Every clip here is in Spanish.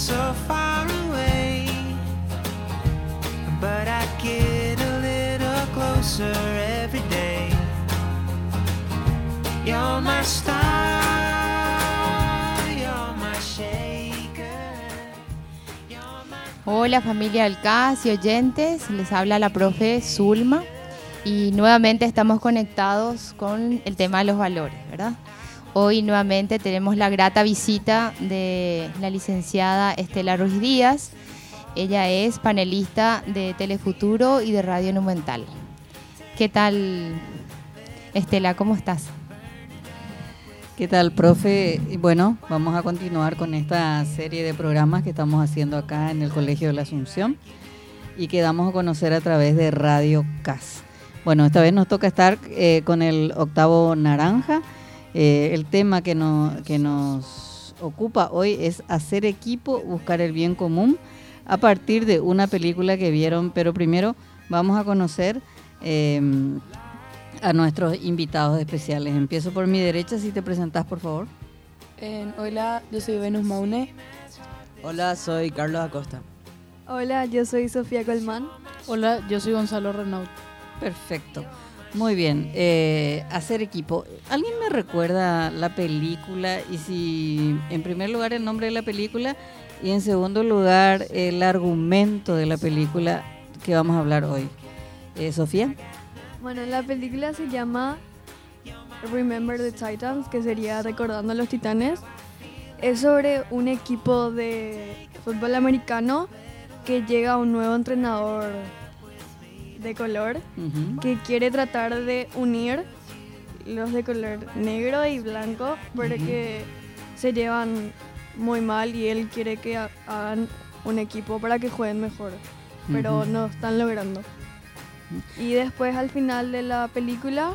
so far away. But I get a little closer every day. You're my star, Hola familia Alcaz y oyentes, les habla la profe Zulma y nuevamente estamos conectados con el tema de los valores, ¿verdad? Hoy nuevamente tenemos la grata visita de la licenciada Estela Ruiz Díaz. Ella es panelista de Telefuturo y de Radio Numental. ¿Qué tal, Estela? ¿Cómo estás? ¿Qué tal, profe? Bueno, vamos a continuar con esta serie de programas que estamos haciendo acá en el Colegio de la Asunción y que damos a conocer a través de Radio CAS. Bueno, esta vez nos toca estar eh, con el octavo naranja. Eh, el tema que, no- que nos ocupa hoy es hacer equipo, buscar el bien común a partir de una película que vieron, pero primero vamos a conocer eh, a nuestros invitados especiales. Empiezo por mi derecha, si te presentas, por favor. Eh, hola, yo soy Venus Maune. Hola, soy Carlos Acosta. Hola, yo soy Sofía Colmán. Hola, yo soy Gonzalo Renaud. Perfecto. Muy bien. Eh, hacer equipo. ¿Alguien me recuerda la película? Y si, en primer lugar, el nombre de la película y en segundo lugar, el argumento de la película que vamos a hablar hoy. Eh, Sofía. Bueno, la película se llama Remember the Titans, que sería Recordando a los Titanes. Es sobre un equipo de fútbol americano que llega un nuevo entrenador de color que quiere tratar de unir los de color negro y blanco porque se llevan muy mal y él quiere que ha- hagan un equipo para que jueguen mejor, pero Ujú. no están logrando. Y después al final de la película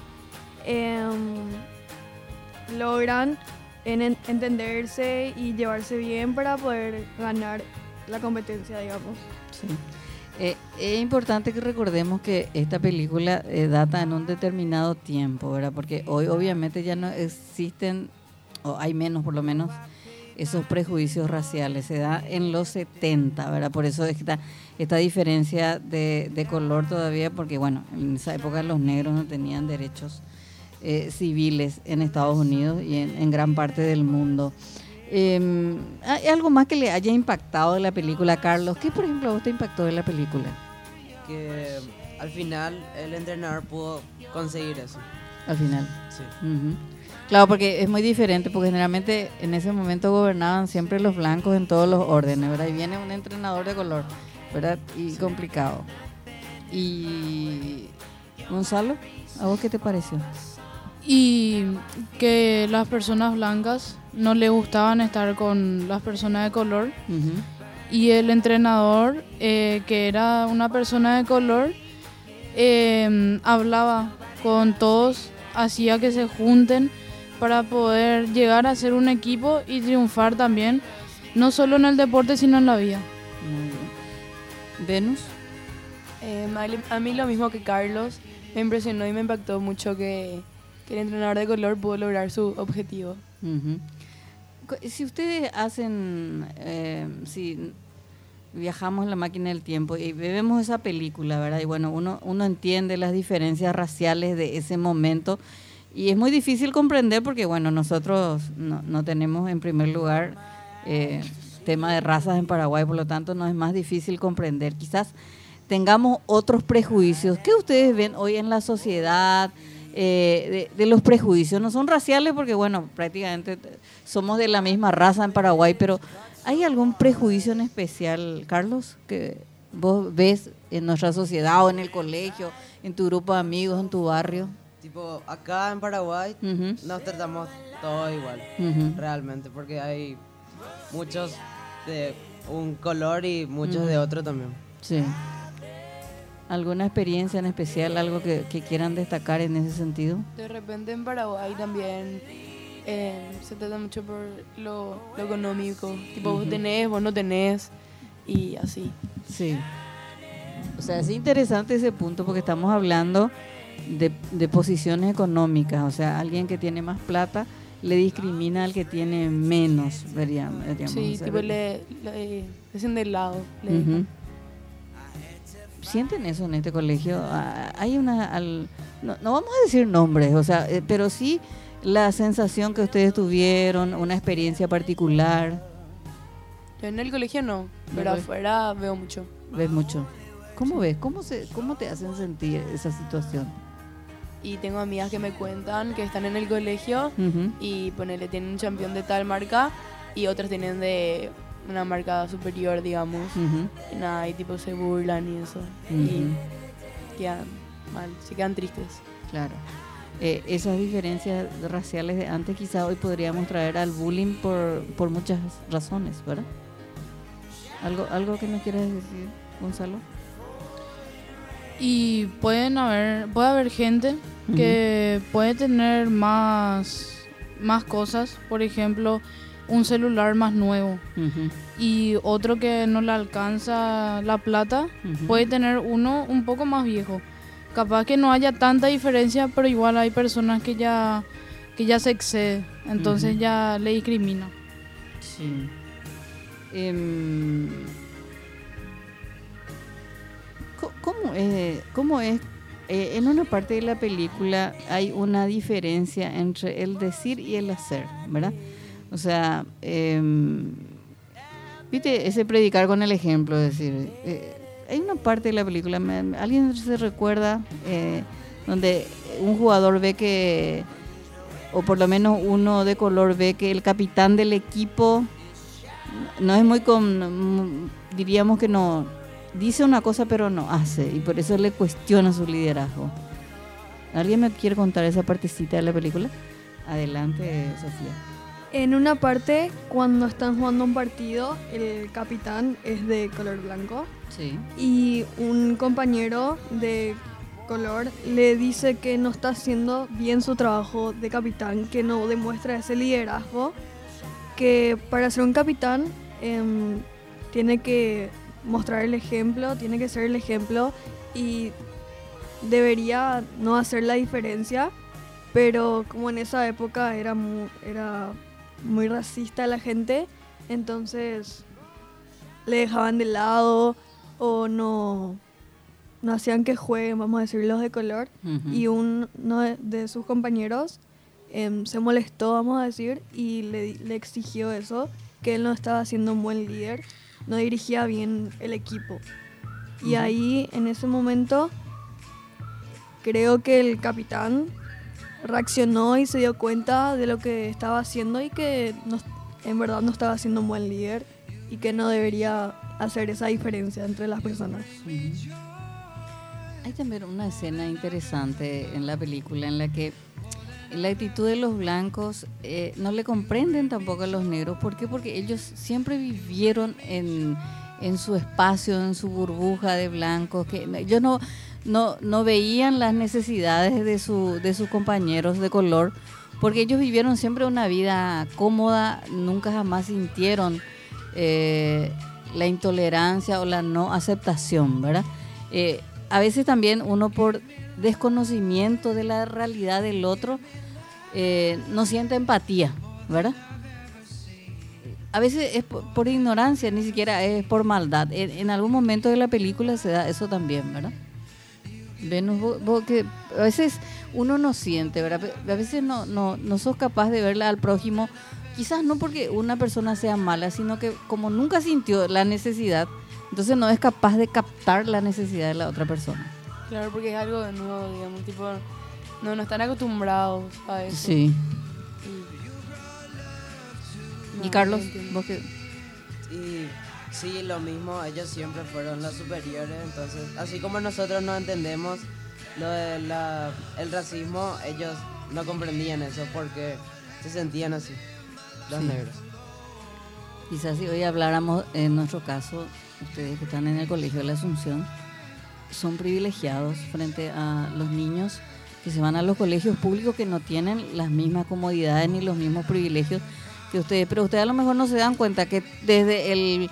em, logran en- en- entenderse y llevarse bien para poder ganar la competencia, digamos. Sí. Eh, es importante que recordemos que esta película eh, data en un determinado tiempo, ¿verdad? Porque hoy obviamente ya no existen, o hay menos por lo menos, esos prejuicios raciales. Se da en los 70, ¿verdad? Por eso esta, esta diferencia de, color todavía, porque bueno, en esa época los negros no tenían derechos eh, civiles en Estados Unidos y en gran parte del mundo. Eh, ¿Hay algo más que le haya impactado de la película, Carlos? ¿Qué, por ejemplo, a vos te impactó de la película? Que al final el entrenador pudo conseguir eso. Al final. Sí. Ujú. Claro, porque es muy diferente, porque generalmente en ese momento gobernaban siempre los blancos en todos los órdenes, ¿verdad? Y viene un entrenador de color, ¿verdad? Y complicado. Y Gonzalo, ¿a vos qué te pareció? Y que las personas blancas no le gustaban estar con las personas de color. Y el entrenador, eh, que era una persona de color, eh, hablaba con todos, hacía que se junten para poder llegar a ser un equipo y triunfar también, no solo en el deporte, sino en la vida. Muy bien. Venus. Eh, a mí lo mismo que Carlos, me impresionó y me impactó mucho que, que el entrenador de color pudo lograr su objetivo. Si ustedes hacen, eh, si viajamos en la máquina del tiempo y vemos esa película, ¿verdad? Y bueno, uno, uno entiende las diferencias raciales de ese momento y es muy difícil comprender porque, bueno, nosotros no, no tenemos en primer lugar eh, tema de razas en Paraguay, por lo tanto nos es más difícil comprender. Quizás tengamos otros prejuicios. ¿Qué ustedes ven hoy en la sociedad? Eh, de, de los prejuicios. No son raciales porque, bueno, prácticamente somos de la misma raza en Paraguay, pero ¿hay algún prejuicio en especial, Carlos, que vos ves en nuestra sociedad o en el colegio, en tu grupo de amigos, en tu barrio? Tipo, acá en Paraguay nos tratamos todos igual, realmente, porque hay muchos de un color y muchos de otro también. Sí. ¿Alguna experiencia en especial, algo que, que quieran destacar en ese sentido? De repente en Paraguay también eh, se trata mucho por lo, lo económico, tipo vos tenés, vos no tenés y así. Sí. O sea, es interesante ese punto porque estamos hablando de, de posiciones económicas, o sea, alguien que tiene más plata le discrimina al que tiene menos, veríamos. veríamos, Sí, o sea, tipo le, le, le hacen de lado. le. ¿Sienten eso en este colegio? Ah, Hay una... al- no, no vamos a decir nombres, o sea, eh, pero sí la sensación que ustedes tuvieron, una experiencia particular, Yo en el colegio no, pero afuera veo mucho. ves mucho. ¿Cómo ves? ¿Cómo, se, ¿Cómo te hacen sentir esa situación? Y tengo amigas que me cuentan que están en el colegio Ujú. y ponele, tienen un campeón de tal marca y otros tienen de una marca superior, digamos. Y nada, y tipo se burlan y eso. Y quedan mal, se quedan tristes. Claro. Eh, esas diferencias raciales de antes quizá hoy podríamos traer al bullying por, por muchas razones, ¿verdad? ¿Algo, algo que nos quieras decir, Gonzalo? Y pueden haber, puede haber gente que puede tener más, más cosas, por ejemplo, un celular más nuevo y otro que no le alcanza la plata, puede tener uno un poco más viejo. Capaz que no haya tanta diferencia, pero igual hay personas que ya, que ya se excede, entonces ya le discrimina. Sí. Em, ¿Cómo es? ¿Cómo es? eh, en una parte de la película hay una diferencia entre el decir y el hacer, ¿verdad? O sea, em, viste ese predicar con el ejemplo, es decir, eh, hay una parte de la película, me- ¿alguien se recuerda eh, donde un jugador ve que, o por lo menos uno de color ve que el capitán del equipo no es muy con, diríamos que no dice una cosa pero no hace y por eso le cuestiona su liderazgo. ¿Alguien me quiere contar esa partecita de la película? Adelante, Sofía. En una parte, cuando están jugando un partido, el capitán es de color blanco Sí. y un compañero de color le dice que no está haciendo bien su trabajo de capitán, que no demuestra ese liderazgo, que para ser un capitán em, tiene que mostrar el ejemplo, tiene que ser el ejemplo y debería no hacer la diferencia, pero como en esa época era era muy racista la gente, entonces le dejaban de lado o no, no hacían que jueguen, vamos a decir, los de color. Y uno de, de sus compañeros em, se molestó, vamos a decir, y le, le exigió eso, que él no estaba siendo un buen líder, no dirigía bien el equipo. Y ahí, en ese momento, creo que el capitán reaccionó y se dio cuenta de lo que estaba haciendo y que no- en verdad no estaba siendo un buen líder y que no debería hacer esa diferencia entre las personas. Hay también una escena interesante en la película en la que la actitud de los blancos eh, no le comprenden tampoco a los negros. ¿Por qué? Porque ellos siempre vivieron en, en su espacio, en su burbuja de blancos, que ellos no, no, no veían las necesidades de, su, de sus compañeros de color, porque ellos vivieron siempre una vida cómoda, nunca jamás sintieron eh, la intolerancia o la no aceptación, ¿verdad? Eh, a veces también uno por desconocimiento de la realidad del otro eh, no siente empatía, ¿verdad? A veces es por, ignorancia, ni siquiera es por maldad. En, en algún momento de la película se da eso también, ¿verdad? Venus, vos- vos que a veces uno no siente, ¿verdad? A veces no, no, no sos capaz de verle al prójimo, quizás no porque una persona sea mala, sino que como nunca sintió la necesidad, entonces no es capaz de captar la necesidad de la otra persona. Claro, porque es algo nuevo, digamos, tipo, no, no están acostumbrados a eso. Sí. Y, Y Carlos, no vos que... Y sí, lo mismo, ellos siempre fueron los superiores, entonces, así como nosotros no entendemos lo de la, el racismo, ellos no comprendían eso porque se sentían así, los Sí. negros. Quizás si hoy habláramos, en nuestro caso, ustedes que están en el Colegio de la Asunción, son privilegiados frente a los niños que se van a los colegios públicos que no tienen las mismas comodidades ni los mismos privilegios que ustedes. Pero ustedes a lo mejor no se dan cuenta que desde el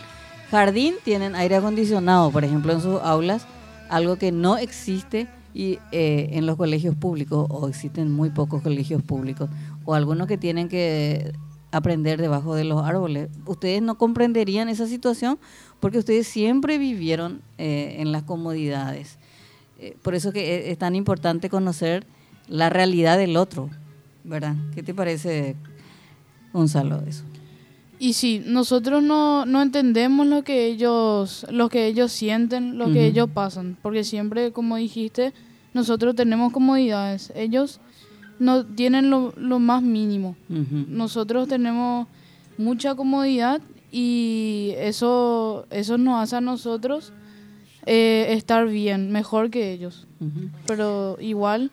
jardín tienen aire acondicionado, por ejemplo, en sus aulas, algo que no existe y, eh, en los colegios públicos o existen muy pocos colegios públicos. o algunos que tienen que aprender debajo de los árboles. Ustedes no comprenderían esa situación porque ustedes siempre vivieron eh, en las comodidades. Eh, por eso que es, es tan importante conocer la realidad del otro, ¿verdad? ¿Qué te parece, Gonzalo, eso? Y sí, nosotros no, no entendemos lo que ellos, lo que ellos sienten, lo que ellos pasan, porque siempre, como dijiste, nosotros tenemos comodidades, ellos no tienen lo, lo más mínimo. Nosotros tenemos mucha comodidad y eso, eso nos hace a nosotros eh, estar bien, mejor que ellos. Pero igual,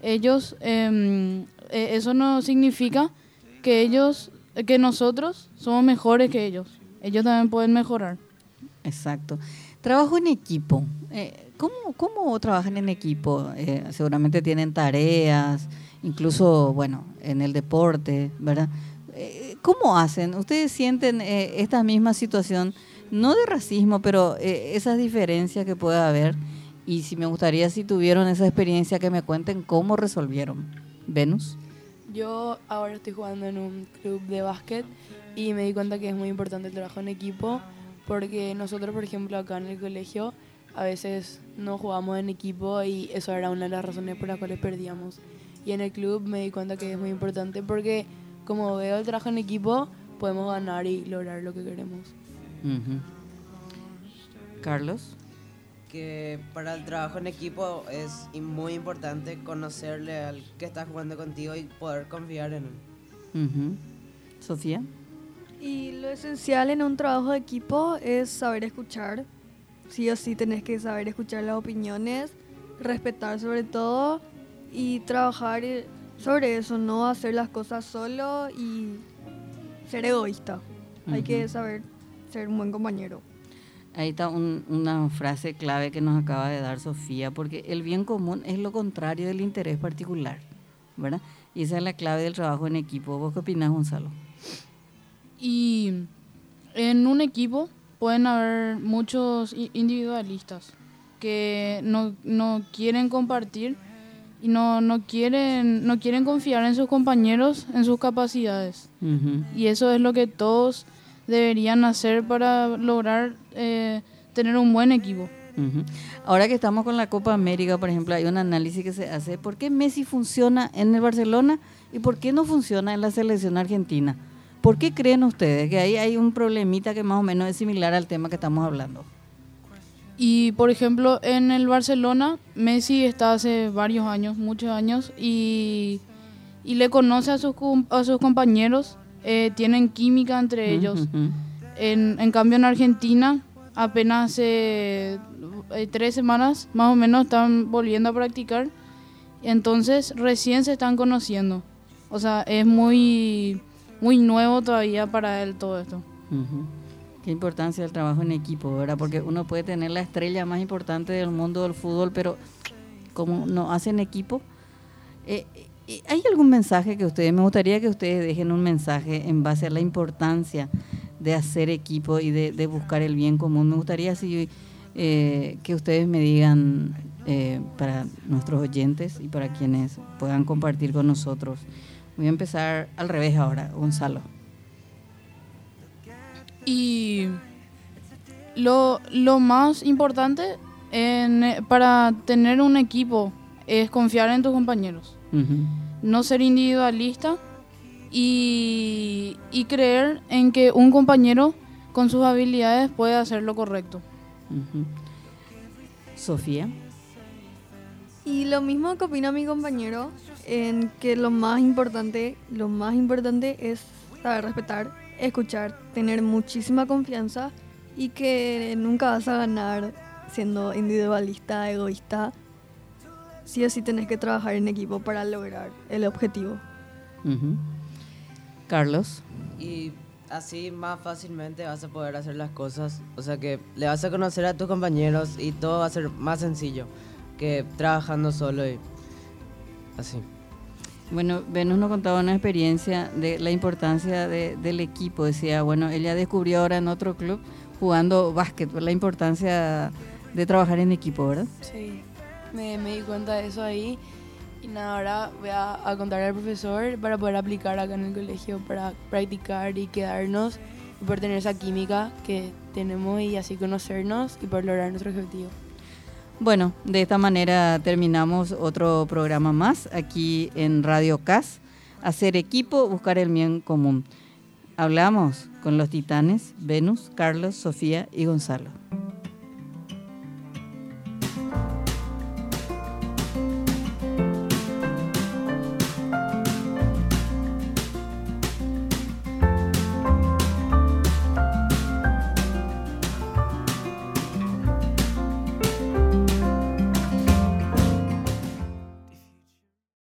ellos, eh, eso no significa que ellos, que nosotros somos mejores que ellos. Ellos también pueden mejorar. Exacto. Trabajo en equipo. Eh, ¿cómo, ¿Cómo trabajan en equipo? Eh, seguramente tienen tareas, incluso, bueno, en el deporte, ¿verdad? Eh, ¿Cómo hacen? ¿Ustedes sienten esta misma situación, no de racismo, pero esas diferencias que puede haber? Y si me gustaría, si tuvieron esa experiencia, que me cuenten cómo resolvieron. Venus. Yo ahora estoy jugando en un club de básquet y me di cuenta que es muy importante el trabajo en equipo porque nosotros, por ejemplo, acá en el colegio a veces no jugamos en equipo y eso era una de las razones por las cuales perdíamos. Y en el club me di cuenta que es muy importante porque como veo el trabajo en equipo podemos ganar y lograr lo que queremos. Carlos. Que para el trabajo en equipo es muy importante conocerle al que está jugando contigo y poder confiar en él. Ujú. Sofía. Y lo esencial en un trabajo de equipo es saber escuchar. Sí o sí tenés que saber escuchar las opiniones, respetar sobre todo y trabajar eh, sobre eso, no hacer las cosas solo y ser egoísta. Hay que saber ser un buen compañero. Ahí está un- una frase clave que nos acaba de dar Sofía, porque el bien común es lo contrario del interés particular, ¿verdad? Y esa es la clave del trabajo en equipo. ¿Vos qué opinás, Gonzalo? Y en un equipo pueden haber muchos individualistas que no, no quieren compartir y no, no, quieren, no quieren confiar en sus compañeros, en sus capacidades. Y eso es lo que todos deberían hacer para lograr eh, tener un buen equipo. Ahora que estamos con la Copa América, por ejemplo, hay un análisis que se hace, ¿por qué Messi funciona en el Barcelona y por qué no funciona en la selección argentina? ¿Por qué creen ustedes que ahí hay un problemita que más o menos es similar al tema que estamos hablando? Y por ejemplo, en el Barcelona, Messi está hace varios años, muchos años, y, y le conoce a sus, a sus compañeros, eh, tienen química entre ellos. Ujú. En, en cambio, en Argentina, apenas hace eh, tres semanas, más o menos, están volviendo a practicar. Entonces, recién se están conociendo. O sea, es muy, muy nuevo todavía para él todo esto. Ujú. Qué importancia el trabajo en equipo, ¿verdad? Porque uno puede tener la estrella más importante del mundo del fútbol, pero como no hacen equipo. Eh, eh, ¿Hay algún mensaje que ustedes, me gustaría que ustedes dejen un mensaje en base a la importancia de hacer equipo y de, de buscar el bien común? Me gustaría si, eh, que ustedes me digan eh, para nuestros oyentes y para quienes puedan compartir con nosotros. Voy a empezar al revés ahora, Gonzalo. Y lo, lo más importante en, para tener un equipo es confiar en tus compañeros, No ser individualista y, y creer en que un compañero con sus habilidades puede hacer lo correcto. Sofía. Y lo mismo que opina mi compañero, en que lo más importante, lo más importante es saber respetar, escuchar, tener muchísima confianza y que nunca vas a ganar siendo individualista, egoísta. Sí o sí tenés que trabajar en equipo para lograr el objetivo. Ujú. Carlos. Y así más fácilmente vas a poder hacer las cosas. O sea que le vas a conocer a tus compañeros y todo va a ser más sencillo que trabajando solo y así. Bueno, Venus nos contaba una experiencia de la importancia de- del equipo. Decía, bueno, ella descubrió ahora en otro club jugando básquet, la importancia de trabajar en equipo, ¿verdad? Sí, me, me di cuenta de eso ahí Y nada, ahora voy a, a contarle al profesor para poder aplicar acá en el colegio, para practicar y quedarnos y poder tener esa química que tenemos y así conocernos y poder lograr nuestro objetivo. Bueno, de esta manera terminamos otro programa más aquí en Radio CAS. Hacer equipo, buscar el bien común. Hablamos con los titanes Venus, Carlos, Sofía y Gonzalo.